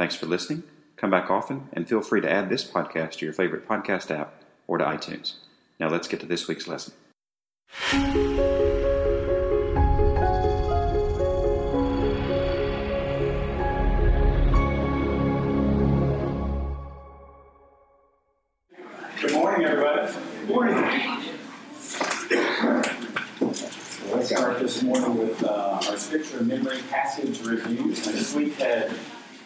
Thanks for listening. Come back often and feel free to add this podcast to your favorite podcast app or to iTunes. Now let's get to this week's lesson. Good morning, everybody. Good morning. Let's start this morning with uh, our scripture memory passage review. This week had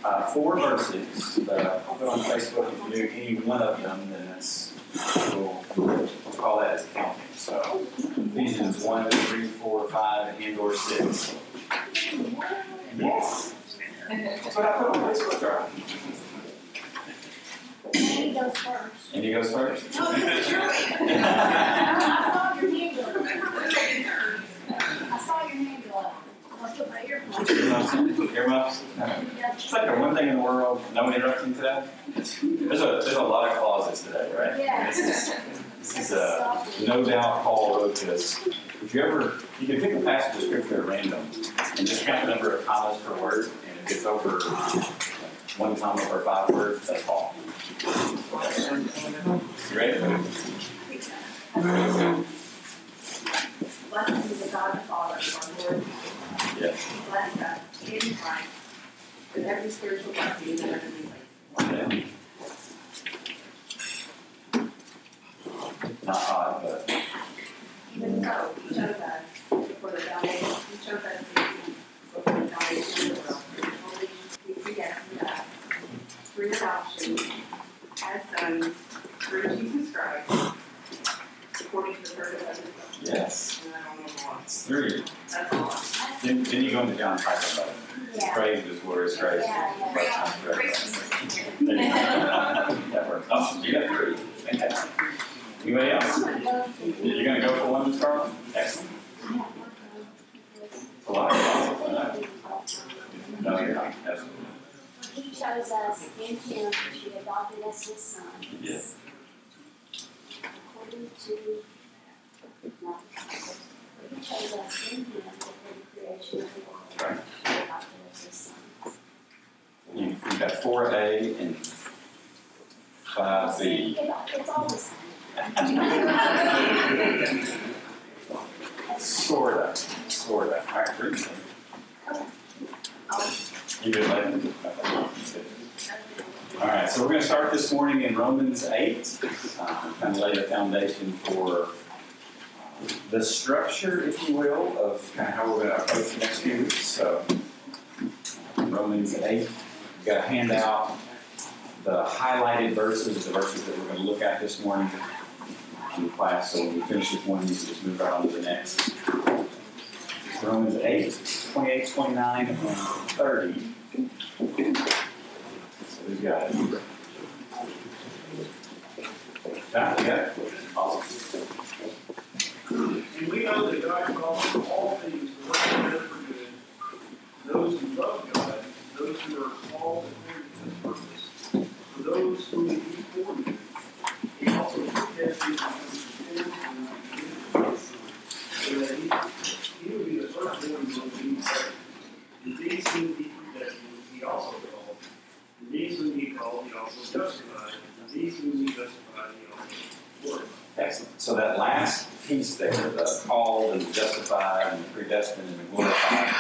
uh, four verses that I put on Facebook. If you do any one of them, then that's we'll, we'll call that as counting. So Ephesians 1, 3, 4, 5, and or 6. Yes. That's what I put on Facebook, right? He goes first. And he goes first. No, Earmuffs? Earmuffs? It's like the one thing in the world, no one interrupting today. There's a there's a lot of clauses today, right? Yes. This is, this is uh, no doubt Paul wrote this. If you ever, you can pick a passage of scripture at random and just count the number of commas per word, and if it's over one comma per five words, that's Paul. You ready? Blessed be the God and Father of our Lord. Yes. Bless us in Christ with every spiritual blessing in the. Not but Even so, before the before the of the through adoption as sons through Jesus Christ, according to the purpose of his yes. And I don't know more. It's three. That's all. Then, then you go into John Piper about it. Yeah. Praise is where it's praised. Yeah, yeah. There you go. That works. Awesome. You got three. Fantastic. Anybody else? You're going to go for one, Carl? Excellent. A lot of clauses. No, you're not. Absolutely. He chose us in Him to be adopted as His sons. Yes. Of. You, you got four A and five See, B. it- It's all the same. Sorta. Sorta. All right, three. You good, lady? All right, so we're going to start this morning in Romans 8, uh, kind of lay the foundation for the structure, if you will, of kind of how we're going to approach the next few weeks. So, Romans 8, you've got a handout, the highlighted verses, the verses that we're going to look at this morning in class. So when we finish this one, you can just move right on to the next. Romans 8, 28, 29, and 30. You got it? Awesome. And we know that God calls all things to work together for good, those who love God, those who are called according to his purpose. For those whom he foreknew, he also predestined to be conformed so that he, he would be the firstborn of the saved. And these whom he predestined, he also called. And these whom he called, he also justified. And these whom he justified, he also glorified. Excellent. So that last piece there, the called and the justified and the predestined and the glorified,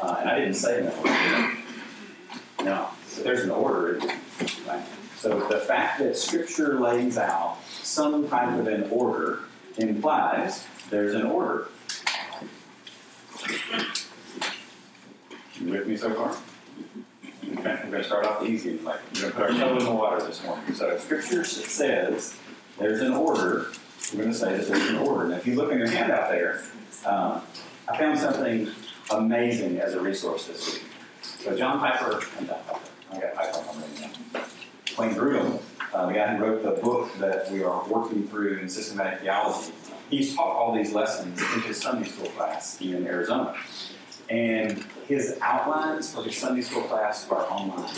uh, and I didn't say that one. did I? No. So there's an order. Right? So the fact that Scripture lays out of an order implies there's an order. You with me so far? Okay, we're going to start off easy. Like we're going to put our toe in the water this morning. So Scripture says there's an order. We're going to say that there's an order. Now, if you look in your handout there, uh, I found something amazing as a resource this week. So John Piper, and John Piper, okay. Wayne Grudem, uh, the guy who wrote the book that we are working through in systematic theology, he's taught all these lessons in his Sunday school class in Arizona. And his outlines for his Sunday school class are online.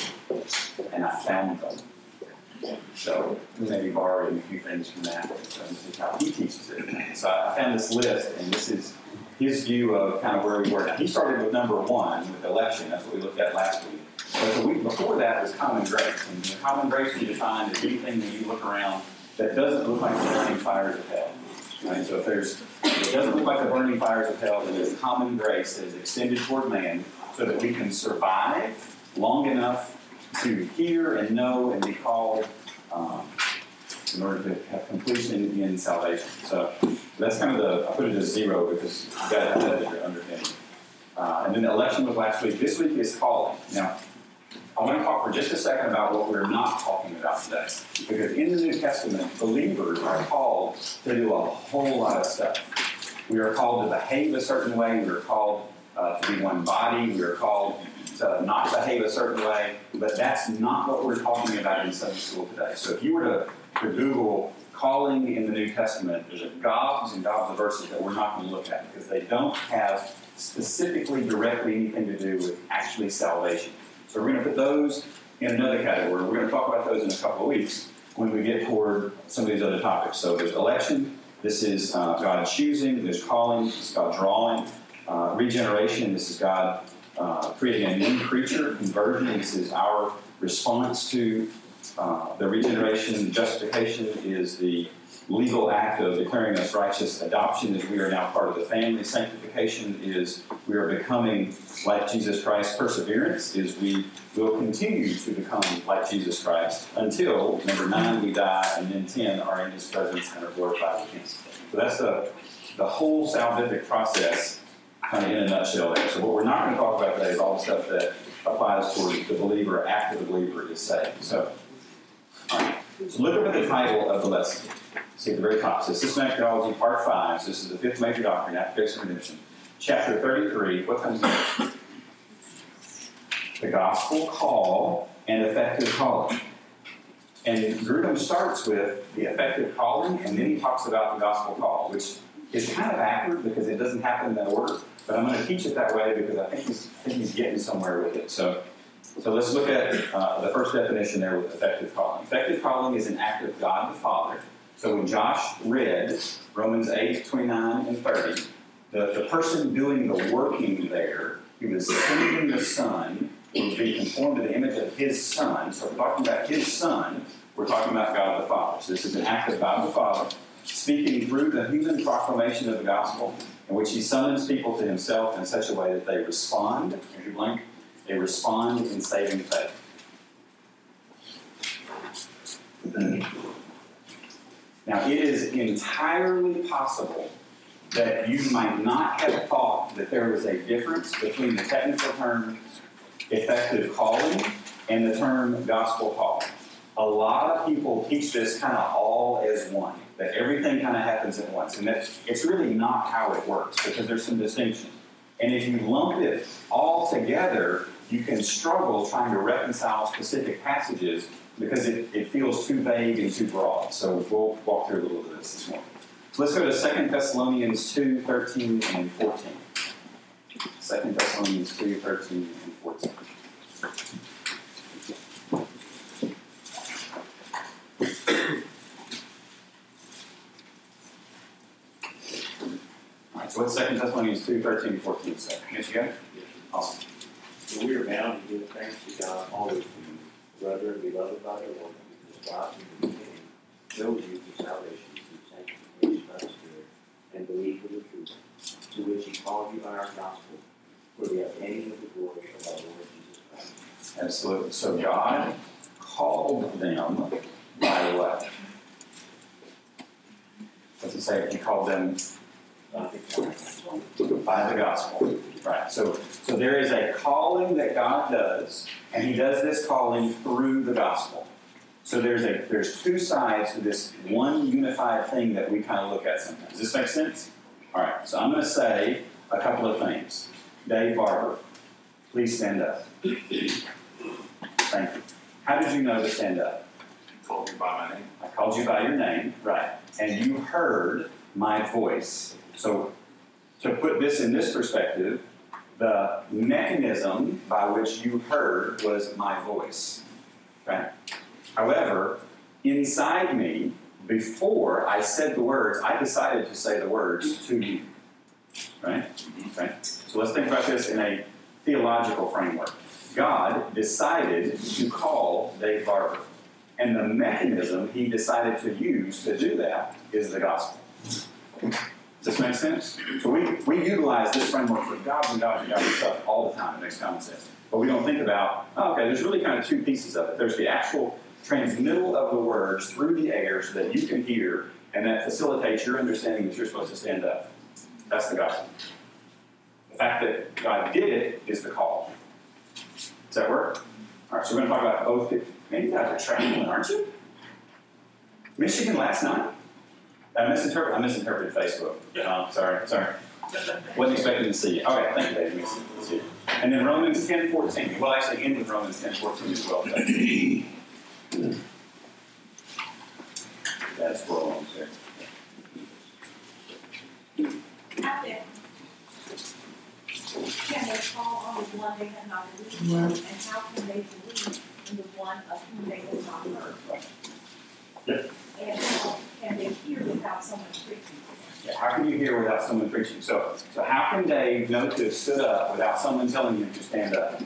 And I found them. So maybe borrowing a few things from that. Is how he teaches it. So I found this list, and this is his view of kind of where we were. Now, he started with number one, with election. That's what we looked at last week. But the week before that was common grace. And the common grace we defined as anything that you look around that doesn't look like the burning fires of hell. Right? So if there's if it doesn't look like the burning fires of hell, then there's common grace that is extended toward man so that we can survive long enough to hear and know and be called um, in order to have completion in salvation. So that's kind of the, I put it as zero because you've got to have that as your underpinning. Uh, and then the election was last week. This week is calling. Now, I want to talk for just a second about what we're not talking about today. Because in the New Testament, believers are called to do a whole lot of stuff. We are called to behave a certain way. We are called uh, to be one body. We are called to not behave a certain way. But that's not what we're talking about in Sunday school today. So if you were to, to Google calling in the New Testament, there's a gobs and gobs of verses that we're not going to look at because they don't have specifically directly anything to do with actually salvation. So we're going to put those in another category. We're going to talk about those in a couple of weeks when we get toward some of these other topics. So there's election. This is uh, God choosing. There's calling. This is God drawing. Uh, regeneration. This is God uh, creating a new creature. Conversion. This is our response to uh, the regeneration. Justification is the legal act of declaring us righteous. Adoption is we are now part of the family. Sanctification is we are becoming like Jesus Christ. Perseverance is we will continue to become like Jesus Christ until, number nine, we die, and then ten, are in his presence and are glorified with him. So that's the, the whole salvific process kind of in a nutshell there. So what we're not going to talk about today is all the stuff that applies toward the believer after the believer is saved. So, all right. So look up at the title of the lesson. See at the very top. It says Systematic Theology, Part 5. So this is the fifth major doctrine, Application of Redemption. Chapter 33. What comes next? The Gospel Call and Effective Calling. And Grudem starts with the effective calling, and then he talks about the gospel call, which is kind of backward because it doesn't happen in that order. But I'm going to teach it that way because I think he's, I think he's getting somewhere with it. So, so let's look at uh, the first definition there with effective calling. Effective calling is an act of God the Father. So when Josh read Romans 8, 29, and 30, the, the person doing the working there, he was sending the Son, would be conformed to the image of his Son. So we're talking about his Son, we're talking about God the Father. So this is an act of God the Father speaking through the human proclamation of the gospel, in which he summons people to himself in such a way that they respond, as you blank, they respond in saving faith. Now, it is entirely possible that you might not have thought that there was a difference between the technical term effective calling and the term gospel call. A lot of people teach this kind of all as one, that everything kind of happens at once, and that it's really not how it works because there's some distinction. And if you lump it all together, you can struggle trying to reconcile specific passages because it, it feels too vague and too broad. So we'll walk through a little bit of this this morning. So let's go to 2 Thessalonians 2 13 and 14. 2 Thessalonians 2 13 and 14. All right, so what's 2 Thessalonians 2 13 and 14 say? Yes, you got it? Awesome. So we are bound to give thanks to God always for you, brethren, beloved by the Lord, because God from the beginning chose you for salvation through sanctification by the Spirit and belief in the truth, to which He called you by our gospel, for the obtaining of the glory of our Lord Jesus Christ. Absolutely. So God called them by what? What's it say? He called them By the gospel. by the gospel. Right. So, so there is a calling that God does, and He does this calling through the gospel. So there's a there's two sides to this one unified thing that we kind of look at sometimes. Does this make sense? All right. So I'm going to say a couple of things. Dave Barber, please stand up. Thank you. How did you know to stand up? Called me by my name. I called you by your name, right? And you heard my voice. So, to put this in this perspective, the mechanism by which you heard was my voice, right? However, inside me, before I said the words, I decided to say the words to you, right? Mm-hmm. Right. So let's think about this in a theological framework. God decided to call Dave Barber. And the mechanism he decided to use to do that is the gospel. This make sense? So we, we utilize this framework for God's and God's and God's stuff all the time. It makes common sense. But we don't think about, oh, okay, there's really kind of two pieces of it. There's the actual transmittal of the words through the air so that you can hear, and that facilitates your understanding that you're supposed to stand up. That's the gospel. The fact that God did it is the call. Does that work? All right, so we're going to talk about both. Man, you guys are traveling, aren't you? Michigan last night? I misinterpreted, I misinterpreted Facebook. Oh, sorry, sorry. Wasn't expecting to see you. All right, thank you, Dave. Nice to see you. And then Romans 10 14. Well, actually, end with Romans 10 14 as well. That's what I'm saying. How? Can they call on the one they have not believed in, and how can they believe in the one of whom they have not heard? Yes. And how can they hear without someone preaching? Yeah, how can you hear without someone preaching? So, so how can Dave know to stood up without someone telling him to stand up?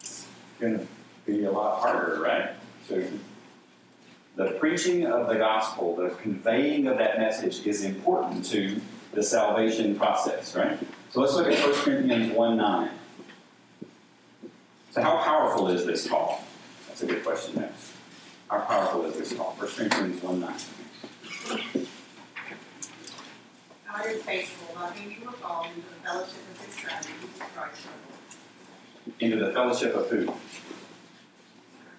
It's going to be a lot harder, right? So, the preaching of the gospel, the conveying of that message is important to the salvation process, right? So let's look at 1 Corinthians 1 9. So, how powerful is this call? That's a good question there. How powerful is this call? 1 Corinthians 1 9. God is faithful, loving you with all into the fellowship of his Son, Jesus Christ into the fellowship of who?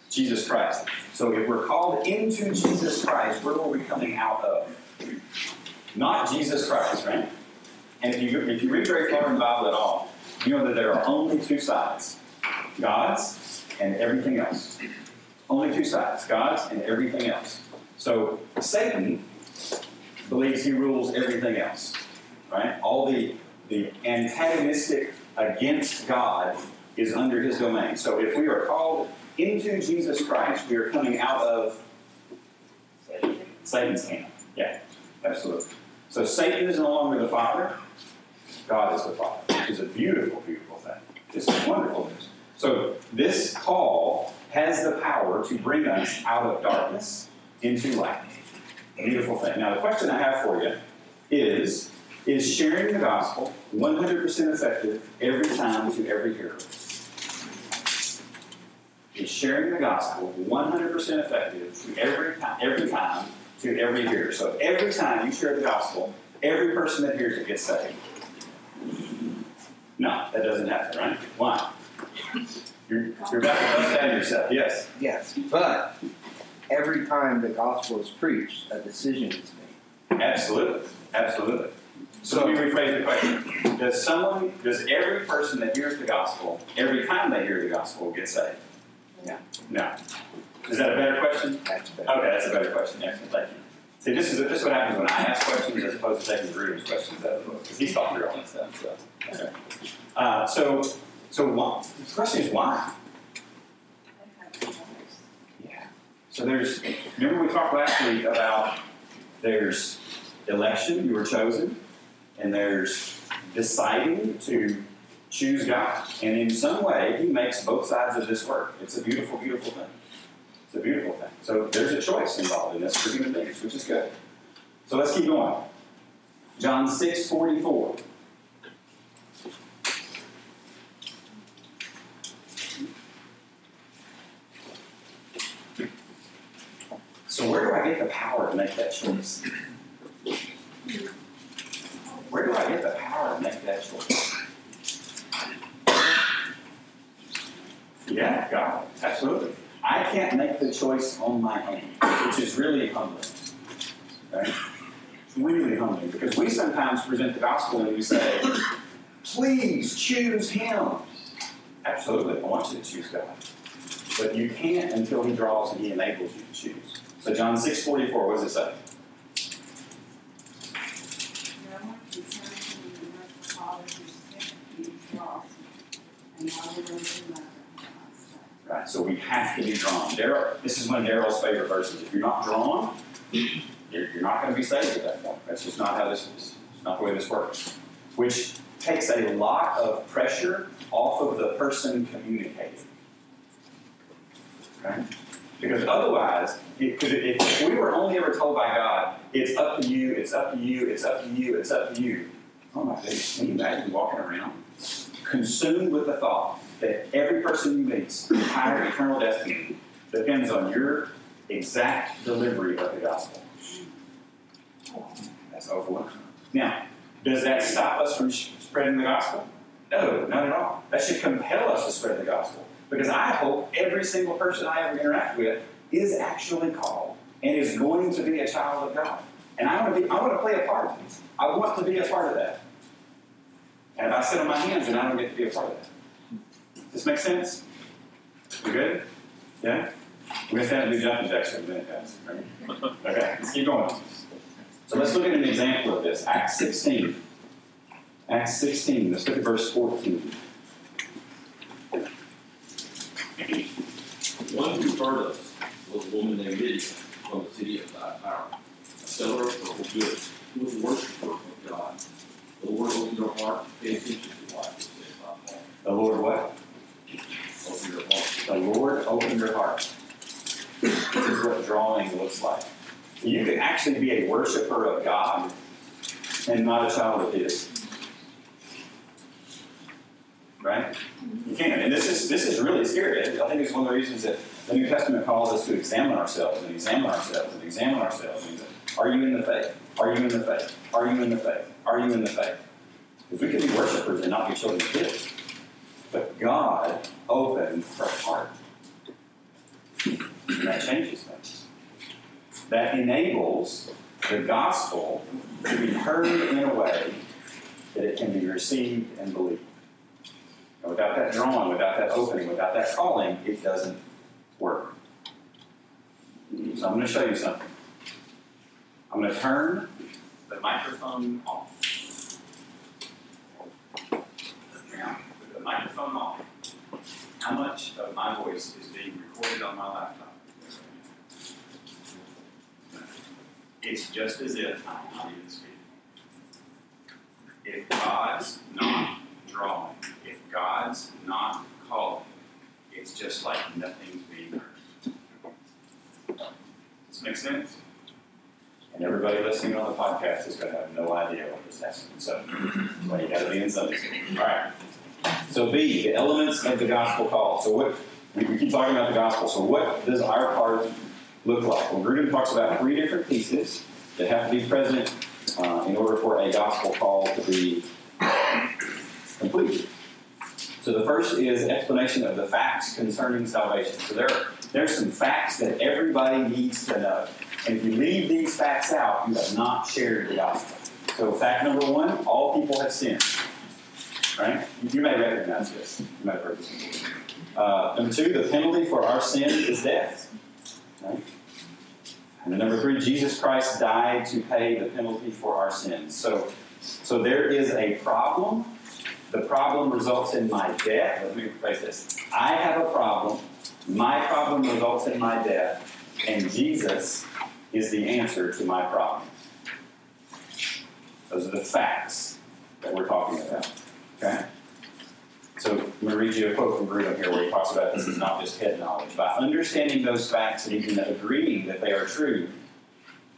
Jesus Christ. So if we're called into Jesus Christ, where are we coming out of? Not Jesus Christ, right? And if you if you read very far in the Bible at all, you know that there are only two sides: God's and everything else. Only two sides: God's and everything else. So Satan believes he rules everything else, right? All the the antagonistic against God is under his domain. So if we are called into Jesus Christ, we are coming out of Satan's hand. Yeah, absolutely. So Satan is no longer the Father, God is the Father, which is a beautiful, beautiful thing. This is wonderful news. So this call has the power to bring us out of darkness into light. Beautiful thing. Now the question I have for you is, is sharing the gospel 100% effective every time to every hearer? Is sharing the gospel 100% effective to every time, every time to every hearer? So every time you share the gospel, every person that hears it gets saved. No, that doesn't happen, right? Why? You're, you're about to bust out yourself. Yes. Yes, but every time the gospel is preached, a decision is made. Absolutely, absolutely. So let me rephrase the question: Does someone, does every person that hears the gospel, every time they hear the gospel, get saved? No. No. Is that a better question? That's better. Okay, that's a better question. Excellent, thank you. See, this is this is what happens when I ask questions as opposed to taking Drew's questions out of the book because he's thought through all that stuff. So, okay. uh, so, so why? The question is why? Yeah. So there's, remember we talked last week about there's election, you were chosen, and there's deciding to choose God. And in some way, He makes both sides of this work. It's a beautiful, beautiful thing. It's a beautiful thing. So there's a choice involved in this for human beings, which is good. So let's keep going. John 6 44. So where do I get the power to make that choice? Where do I get the power to make that choice? Yeah, God, absolutely. I can't make the choice on my own, which is really humbling. Right? It's really humbling because we sometimes present the gospel and we say, please choose him. Absolutely, I want you to choose God. but you can't until He draws and He enables you to choose. So John six forty four, what does it say? Right, so we have to be drawn. Daryl, this is one of Daryl's favorite verses. If you're not drawn, you're, you're not going to be saved at that point. That's just not how this is. It's not the way this works. Which takes a lot of pressure off of the person communicating. Okay? Because otherwise, because if, we were only ever told by God, it's up to you, it's up to you, it's up to you, it's up to you. Oh my goodness, can you imagine walking around consumed with the thought that every person you meet's entire eternal destiny depends on your exact delivery of the gospel. That's overwhelming. Now, does that stop us from spreading the gospel? No, not at all. That should compel us to spread the gospel. Because I hope every single person I ever interact with is actually called and is going to be a child of God. And I want to be I want to play a part. In this. I want to be a part of that. And if I sit on my hands, then I don't get to be a part of that. Does this make sense? We good? Yeah? We're going to stand and do jumping jacks for a minute, guys. Right? Okay, let's keep going. So let's look at an example of this. Acts 16. Acts 16, let's look at verse 14. One who heard us was a woman named Lydia from the city of Thyatira, a seller of purple goods, who was a worshiper of God. The Lord opened her heart to pay attention to what was said by Paul. The Lord what? Open her heart. The Lord opened her heart. This is what drawing looks like. You can actually be a worshiper of God and not a child of His. Right? You can't. And this is this is really scary. I think it's one of the reasons that the New Testament calls us to examine ourselves and examine ourselves and examine ourselves. Are you in the faith? Are you in the faith? Are you in the faith? Are you in the faith? Because we can be worshipers and not be children of His. But God opened her heart. And that changes things. That enables the gospel to be heard in a way that it can be received and believed. And without that drawing, without that opening, without that calling, it doesn't work. So I'm going to show you something. I'm going to turn the microphone off. Now, the microphone off, how much of my voice is being recorded on my laptop? It's just as if I'm not even speaking. If God's not drawing, God's not calling, it's just like nothing's being heard. Does this make sense? And everybody listening on the podcast is going to have no idea what this has to So, well, you got to be in Sunday school. All right. So B, the elements of the gospel call. So what we, keep talking about the gospel. So what does our part look like? Well, Grudem talks about three different pieces that have to be present uh, in order for a gospel call to be completed. So the first is explanation of the facts concerning salvation. So there, there's some facts that everybody needs to know. And if you leave these facts out, you have not shared the gospel. So fact number one, all people have sinned. Right? You may recognize this. You might have heard this. Uh, number two, the penalty for our sin is death. Right? And then number three, Jesus Christ died to pay the penalty for our sins. So, so there is a problem. The problem results in my death. Let me rephrase this. I have a problem. My problem results in my death. And Jesus is the answer to my problem. Those are the facts that we're talking about. Okay? So I'm going to read you a quote from Grudem here where he talks about this is not just head knowledge. By understanding those facts and even agreeing that they are true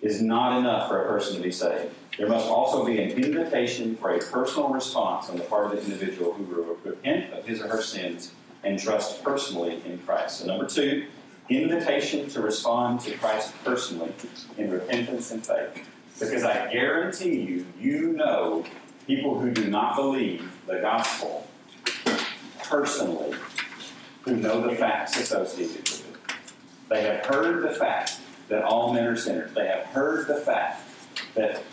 is not enough for a person to be saved. There must also be an invitation for a personal response on the part of the individual who will repent of his or her sins and trust personally in Christ. So, number two, invitation to respond to Christ personally in repentance and faith. Because I guarantee you, you know people who do not believe the gospel personally, who know the facts associated with it. They have heard the fact that all men are sinners. They have heard the fact that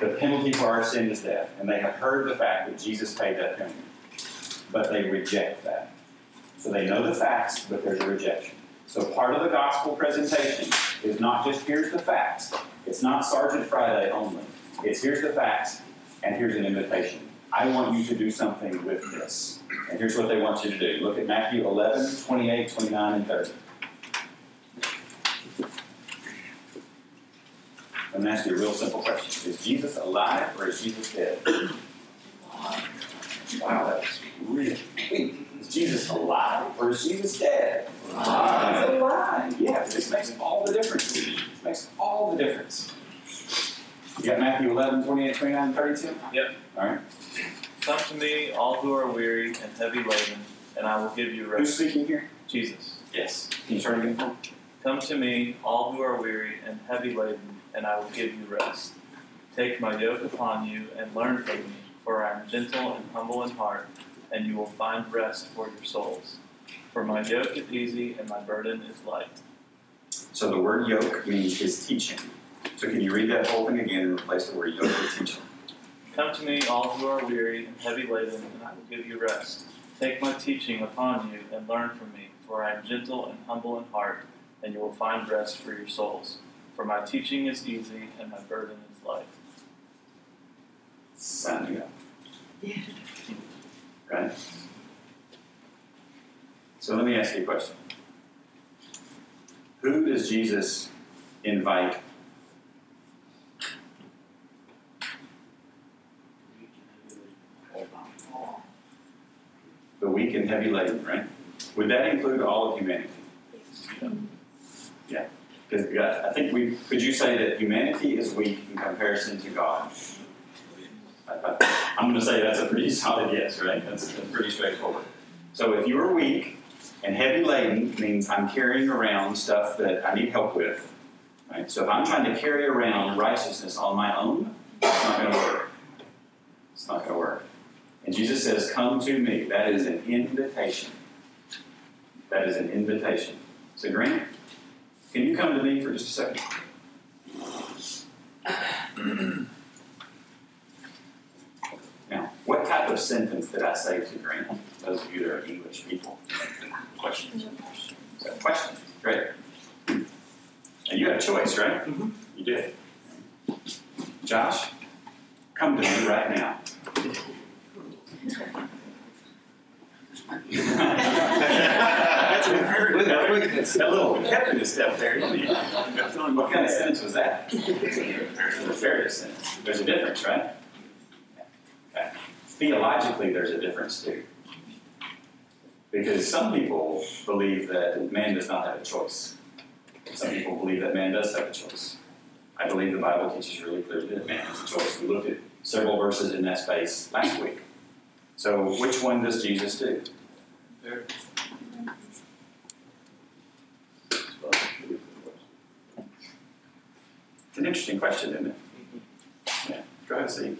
the penalty for our sin is death. And they have heard the fact that Jesus paid that penalty. But they reject that. So they know the facts, but there's a rejection. So part of the gospel presentation is not just here's the facts. It's not Sergeant Friday only. It's here's the facts and here's an invitation. I want you to do something with this. And here's what they want you to do. Look at Matthew 11, 28, 29, and 30. Let me ask you a real simple question. Is Jesus alive or is Jesus dead? Wow, that was really Is Jesus alive or is Jesus dead? Alive. He's alive. Yes, this makes all the difference. This makes all the difference. You got Matthew 11, 28, 29, 32? Yep. All right. Come to me, all who are weary and heavy laden, and I will give you rest. Who's speaking here? Jesus. Yes. Can you turn again? Come to me, all who are weary and heavy laden, and I will give you rest. Take my yoke upon you and learn from me, for I am gentle and humble in heart, and you will find rest for your souls. For my yoke is easy and my burden is light. So the word yoke means his teaching. So can you read that whole thing again and replace the word yoke with teaching? Come to me, all who are weary and heavy laden, and I will give you rest. Take my teaching upon you and learn from me, for I am gentle and humble in heart, and you will find rest for your souls. For my teaching is easy and my burden is light. Sign you up. Right? So let me ask you a question. Who does Jesus invite? The weak and heavy laden, right? Would that include all of humanity? Yeah. Because I think we could you say that humanity is weak in comparison to God? I'm going to say that's a pretty solid yes, right? That's, that's pretty straightforward. So if you are weak and heavy laden means I'm carrying around stuff that I need help with, right? So if I'm trying to carry around righteousness on my own, it's not going to work. It's not going to work. And Jesus says, "Come to me." That is an invitation. That is an invitation. So Grant, can you come to me for just a second? Now, what type of sentence did I say to Grant? Those of you that are English people. Questions. So, questions. Great. And you had a choice, right? Mm-hmm. You did. Josh, come to me right now. That's a little Kevin step there. What kind of sentence was that? A various sentence. There's a difference, right? Theologically, there's a difference too. Because some people believe that man does not have a choice. Some people believe that man does have a choice. I believe the Bible teaches really clearly that man has a choice. We looked at several verses in that space last week. So, which one does Jesus do? It's an interesting question, isn't it? Mm-hmm. Yeah, try to see.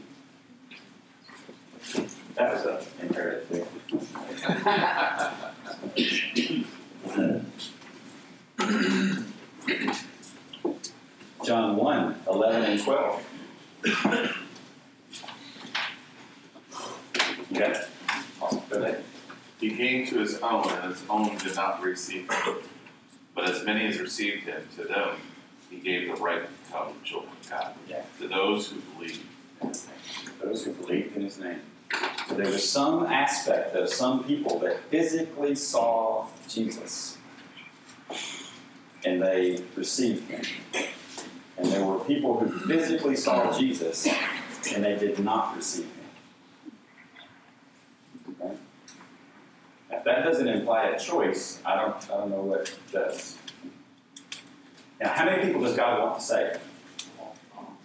That was a imperative. Thing. John 1, 11 and 12. You? Awesome. He came to his own, and his own did not receive him. But as many as received him, to them he gave the right to become children of God. Yeah. To those who believe. Those who believed in his name. So there was some aspect of some people that physically saw Jesus. And they received him. And there were people who physically saw Jesus and they did not receive him. Okay? If that doesn't imply a choice, I don't, I don't know what does. Now, how many people does God want to save?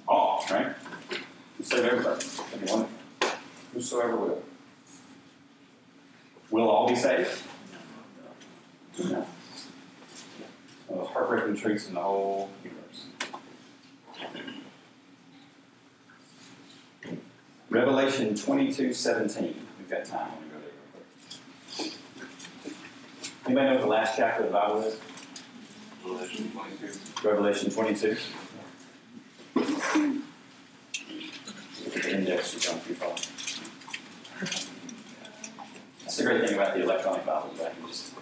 All, right? Save everybody. Wonderful. Whosoever will. Will all be saved? No. One of the heartbreaking truths in the whole universe. Revelation 22 17. We've got time. Anybody know what the last chapter of the Bible is? Revelation 22. Revelation 22. The index going too far. That's the great thing about the electronic Bible, is I can just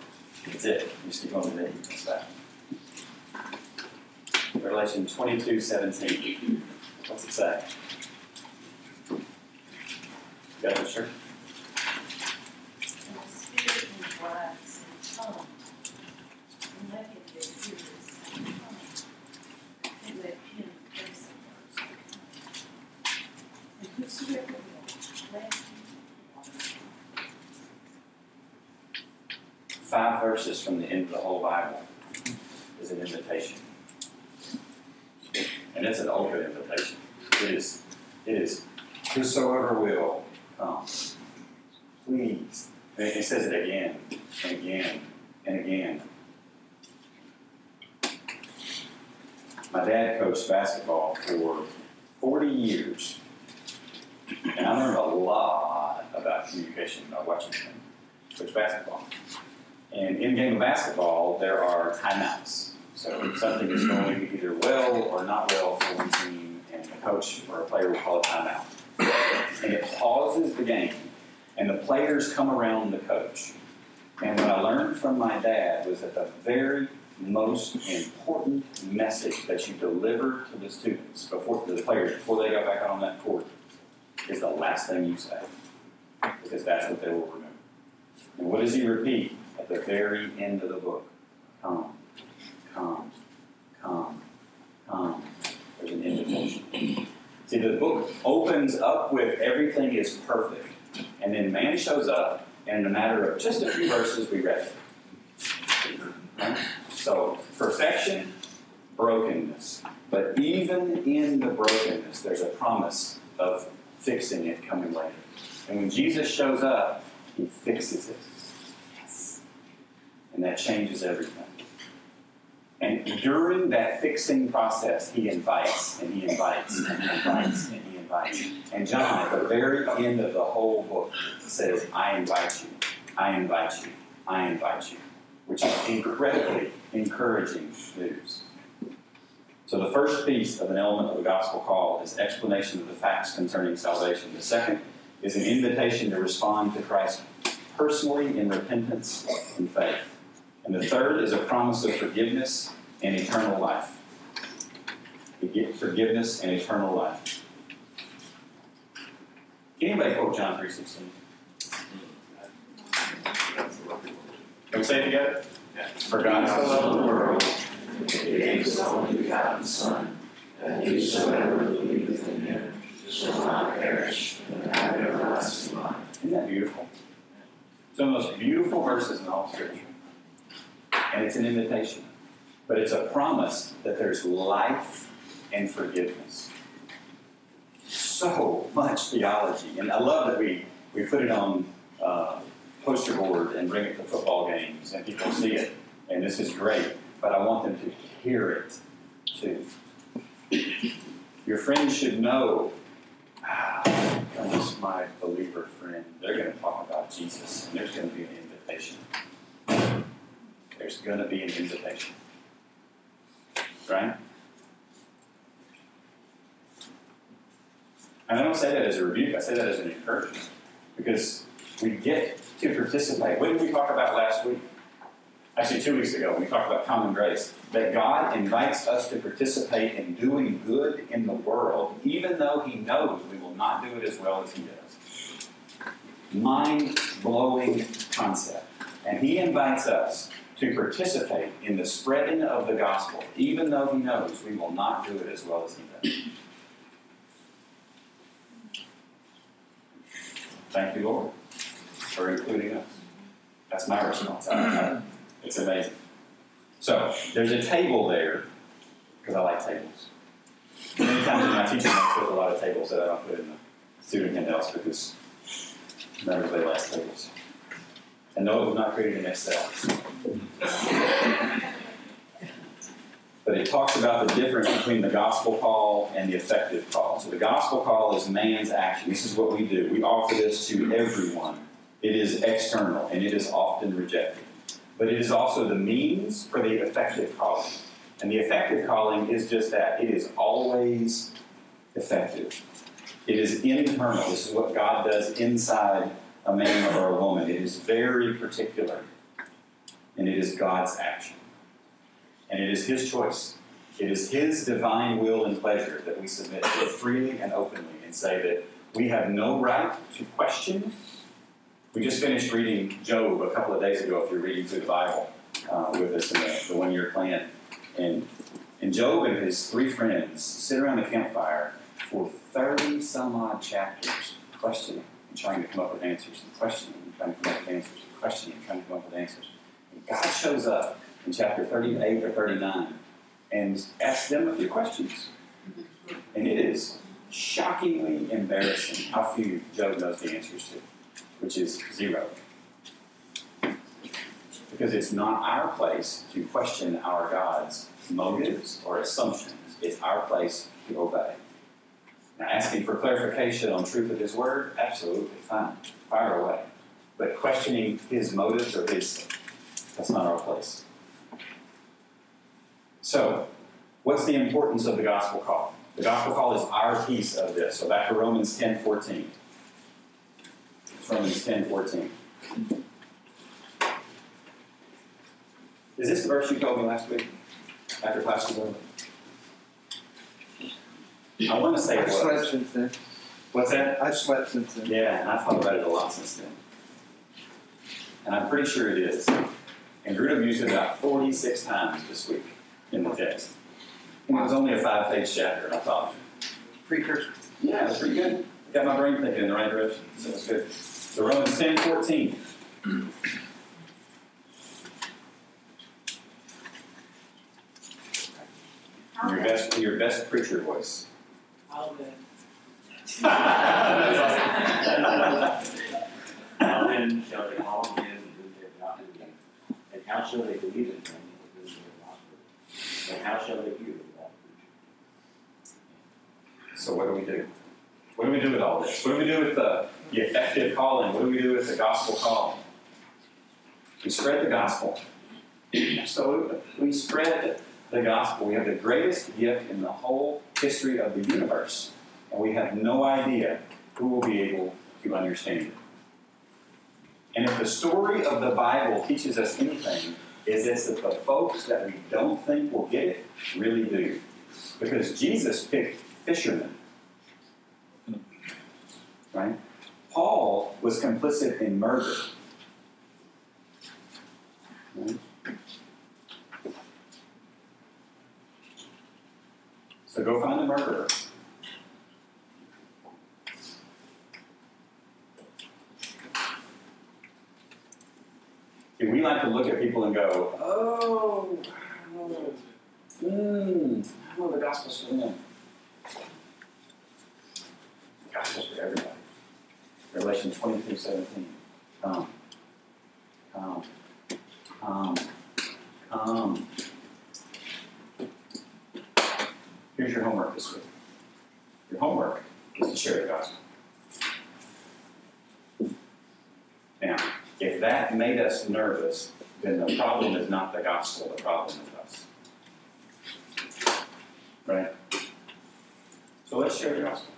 That's it. You just keep going to the That's that. Revelation 22 17. What's it say? Got it, sure? And the spirit and wax and tongue. And let him that hears and tongue. And let him place the words of tongue. And whosoever will, let him water. Five verses from the end of the whole Bible is an invitation. And it's an open invitation. It is, it is, whosoever will come. Please. And it says it again and again and again. My dad coached basketball for 40 years. And I learned a lot about communication by watching him coach basketball. And in a game of basketball, there are timeouts. So something is going either well or not well for one team, and the coach or a player will call a timeout. And it pauses the game, and the players come around the coach. And what I learned from my dad was that the very most important message that you deliver to the students before to the players before they go back on that court is the last thing you say. Because that's what they will remember. And what does he repeat at the very end of the book? Come, come, come, come. There's an invitation. See, the book opens up with everything is perfect. And then man shows up, and in a matter of just a few verses, we read it. So, perfection, brokenness. But even in the brokenness, there's a promise of fixing it coming later. And when Jesus shows up, he fixes it. Yes. And that changes everything. And during that fixing process, he invites and he invites and he invites and he invites. And John, at the very end of the whole book, says, I invite you, I invite you, I invite you, which is incredibly encouraging news. So the first piece of an element of the gospel call is explanation of the facts concerning salvation. The second is an invitation to respond to Christ personally in repentance and faith. And the third is a promise of forgiveness and eternal life. Forgiveness and eternal life. Anybody quote John 3.16? Can we say it together? Yeah. For God so loved the world He gave his only begotten Son, that whosoever believeth in him shall not perish, but have everlasting life. Isn't that beautiful? It's one of the most beautiful verses in all Scripture. And it's an invitation. But it's a promise that there's life and forgiveness. So much theology. And I love that we, we put it on uh, poster board and bring it to football games and people see it. And this is great. But I want them to hear it too. Your friends should know ah, my believer friend, they're going to talk about Jesus, and there's going to be an invitation. There's going to be an invitation. Right? And I don't say that as a rebuke, I say that as an encouragement. Because we get to participate. What did we talk about last week? Actually, two weeks ago, we talked about common grace. That God invites us to participate in doing good in the world, even though He knows we will not do it as well as He does. Mind blowing concept. And He invites us to participate in the spreading of the gospel, even though He knows we will not do it as well as He does. Thank you, Lord, for including us. That's my response. It's amazing. So, there's a table there, because I like tables. Many times in my teaching, I put a lot of tables that I don't put in the student handouts because not they likes tables. And no, it was not created in Excel. But it talks about the difference between the gospel call and the effective call. So the gospel call is man's action. This is what we do. We offer this to everyone. It is external and it is often rejected. But it is also the means for the effective calling. And the effective calling is just that it is always effective. It is internal. This is what God does inside a man or a woman. It is very particular. and it is God's action. And it is His choice. It is His divine will and pleasure that we submit to freely and openly and say that we have no right to question. We just finished reading Job a couple of days ago, if you're reading through the Bible uh, with us in the, the one year plan. And, and Job and his three friends sit around the campfire for 30 some odd chapters, questioning and trying to come up with answers, and questioning and trying to come up with answers, and questioning and trying to come up with answers. And God shows up in chapter 38 or 39 and asks them a few questions. And it is shockingly embarrassing how few Job knows the answers to, which is zero. Because it's not our place to question our God's motives or assumptions. It's our place to obey. Now, asking for clarification on truth of His Word, absolutely fine. Fire away. But questioning His motives or His, that's not our place. So, what's the importance of the gospel call? The gospel call is our piece of this. So back to Romans 10 14. It's Romans 10 14. Is this the verse you told me last week after class was over? I want to say it I've slept was. since then. What's that? I've slept since then. Yeah, and I've thought about it a lot since then. And I'm pretty sure it is. And Grudem used it about 46 times this week in the text. And it was only a five page chapter, and I thought, Precursor. yeah, it's pretty good. Got my brain thinking in the right direction, so it's good. So Romans 10 14. Your best, your best preacher voice. Awesome. How then shall they him whom they have not believed? And how shall they believe in him they have not heard? And how shall they hear without preaching? So what do we do? What do we do with all this? What do we do with the, the effective calling? What do we do with the gospel call? We spread the gospel. so We spread the gospel. We have the greatest gift in the whole history of the universe. And we have no idea who will be able to understand it. And if the story of the Bible teaches us anything, is it's that the folks that we don't think will get it really do. Because Jesus picked fishermen. Right? Paul was complicit in murder. So go find the murderer. We like to look at people and go, oh, oh, mm, oh, the gospel's for them. The gospel's for everybody. Revelation 22, 17. Come. Come. Come. Come. Here's your homework this week. Your homework is to share the gospel. Now, if that made us nervous, then the problem is not the gospel, the problem is us. Right? So let's share the gospel.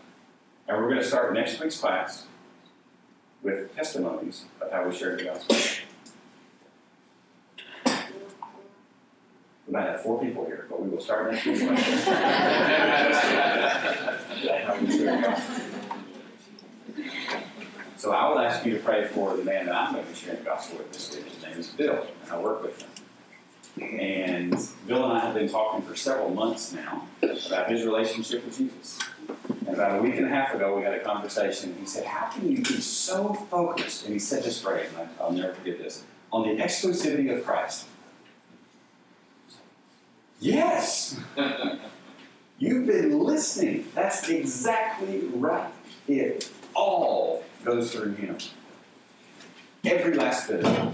And we're going to start next week's class with testimonies of how we share the gospel. We might have four people here, but we will start next week. So I would ask you to pray for the man that I'm going to be sharing the gospel with this week. His name is Bill, and I work with him. And Bill and I have been talking for several months now about his relationship with Jesus. And about a week and a half ago, we had a conversation. And he said, How can you be so focused? And he said this phrase, and I'll never forget this on the exclusivity of Christ. Yes! You've been listening. That's exactly right. It all goes through him. Every last bit of it.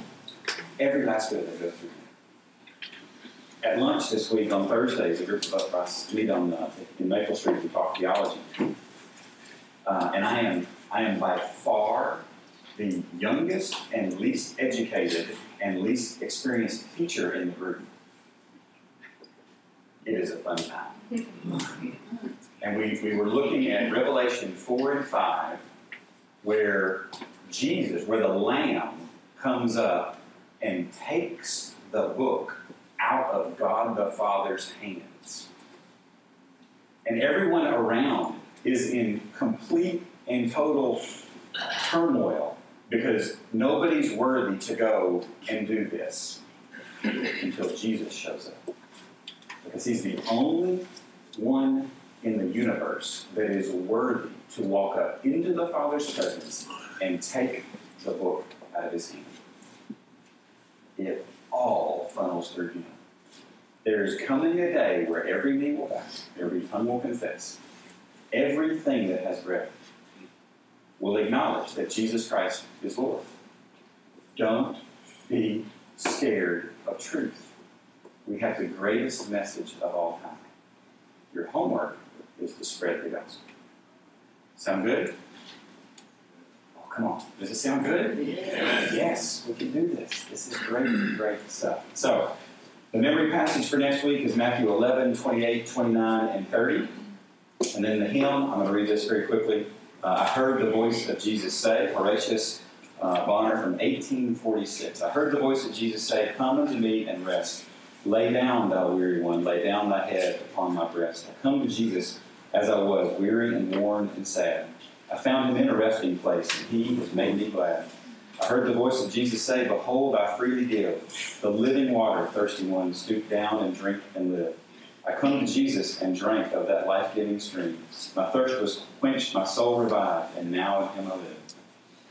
Every last bit of it goes through him. At lunch this week on Thursdays, a group of us meet on uh, in Maple Street. to talk theology, uh, and I am I am by far the youngest and least educated and least experienced teacher in the group. It is a fun time. And we, we were looking at Revelation 4 and 5, where Jesus, where the Lamb comes up and takes the book out of God the Father's hands. And everyone around is in complete and total turmoil because nobody's worthy to go and do this until Jesus shows up. Because he's the only one in the universe that is worthy to walk up into the Father's presence and take the book out of his hand. It all funnels through him. There is coming a day where every knee will bow, every tongue will confess, everything that has breath will acknowledge that Jesus Christ is Lord. Don't be scared of truth. We have the greatest message of all time. Your homework is to spread the gospel. Sound good? Oh, come on. Does it sound good? Yes. Yes, we can do this. This is great, great stuff. So, the memory passage for next week is Matthew 11, 28, 29, and 30. And then the hymn, I'm going to read this very quickly. Uh, I heard the voice of Jesus say, Horatius uh, Bonar from 1846. I heard the voice of Jesus say, Come unto me and rest. Lay down, thou weary one, lay down thy head upon my breast. I come to Jesus as I was, weary and worn and sad. I found him in a resting place, and he has made me glad. I heard the voice of Jesus say, Behold, I freely give the living water, thirsty one, stoop down and drink and live. I come to Jesus and drank of that life giving stream. My thirst was quenched, my soul revived, and now in him I live.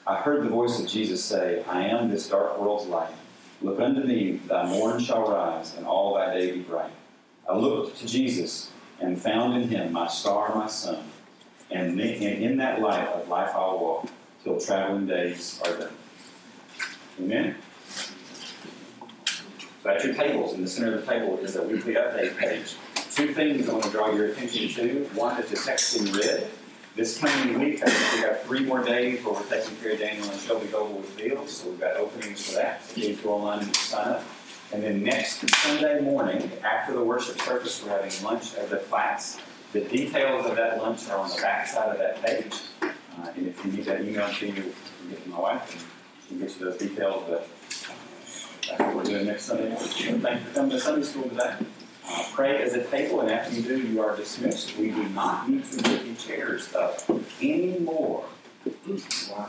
I heard the voice of Jesus say, I am this dark world's light. Look unto me, thy morn shall rise, and all thy day be bright. I looked to Jesus and found in him my star, my sun. And in that light of life I'll walk till traveling days are done. Amen? So at your tables, in the center of the table is a weekly update page. Two things I want to draw your attention to. One is the text in red. This coming week, I think we have three more days where we're taking care of Daniel and Shelby Goldwood Fields, so we've got openings for that. So please go online and sign up. And then next Sunday morning, after the worship service, we're having lunch as a class. The details of that lunch are on the back side of that page. Uh, and if you need that email to you, you can get my wife, and she can get you those details. But that's what we're doing next Sunday. Thank you for coming to Sunday school today. Uh, pray as a table, and after you do, you are dismissed. We do not need to move the chairs up anymore. Wow.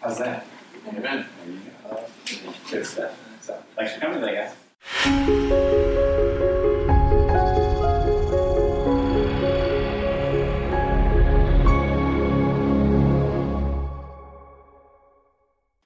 How's that? Amen. There you go. Good stuff. So, thanks for coming today, guys.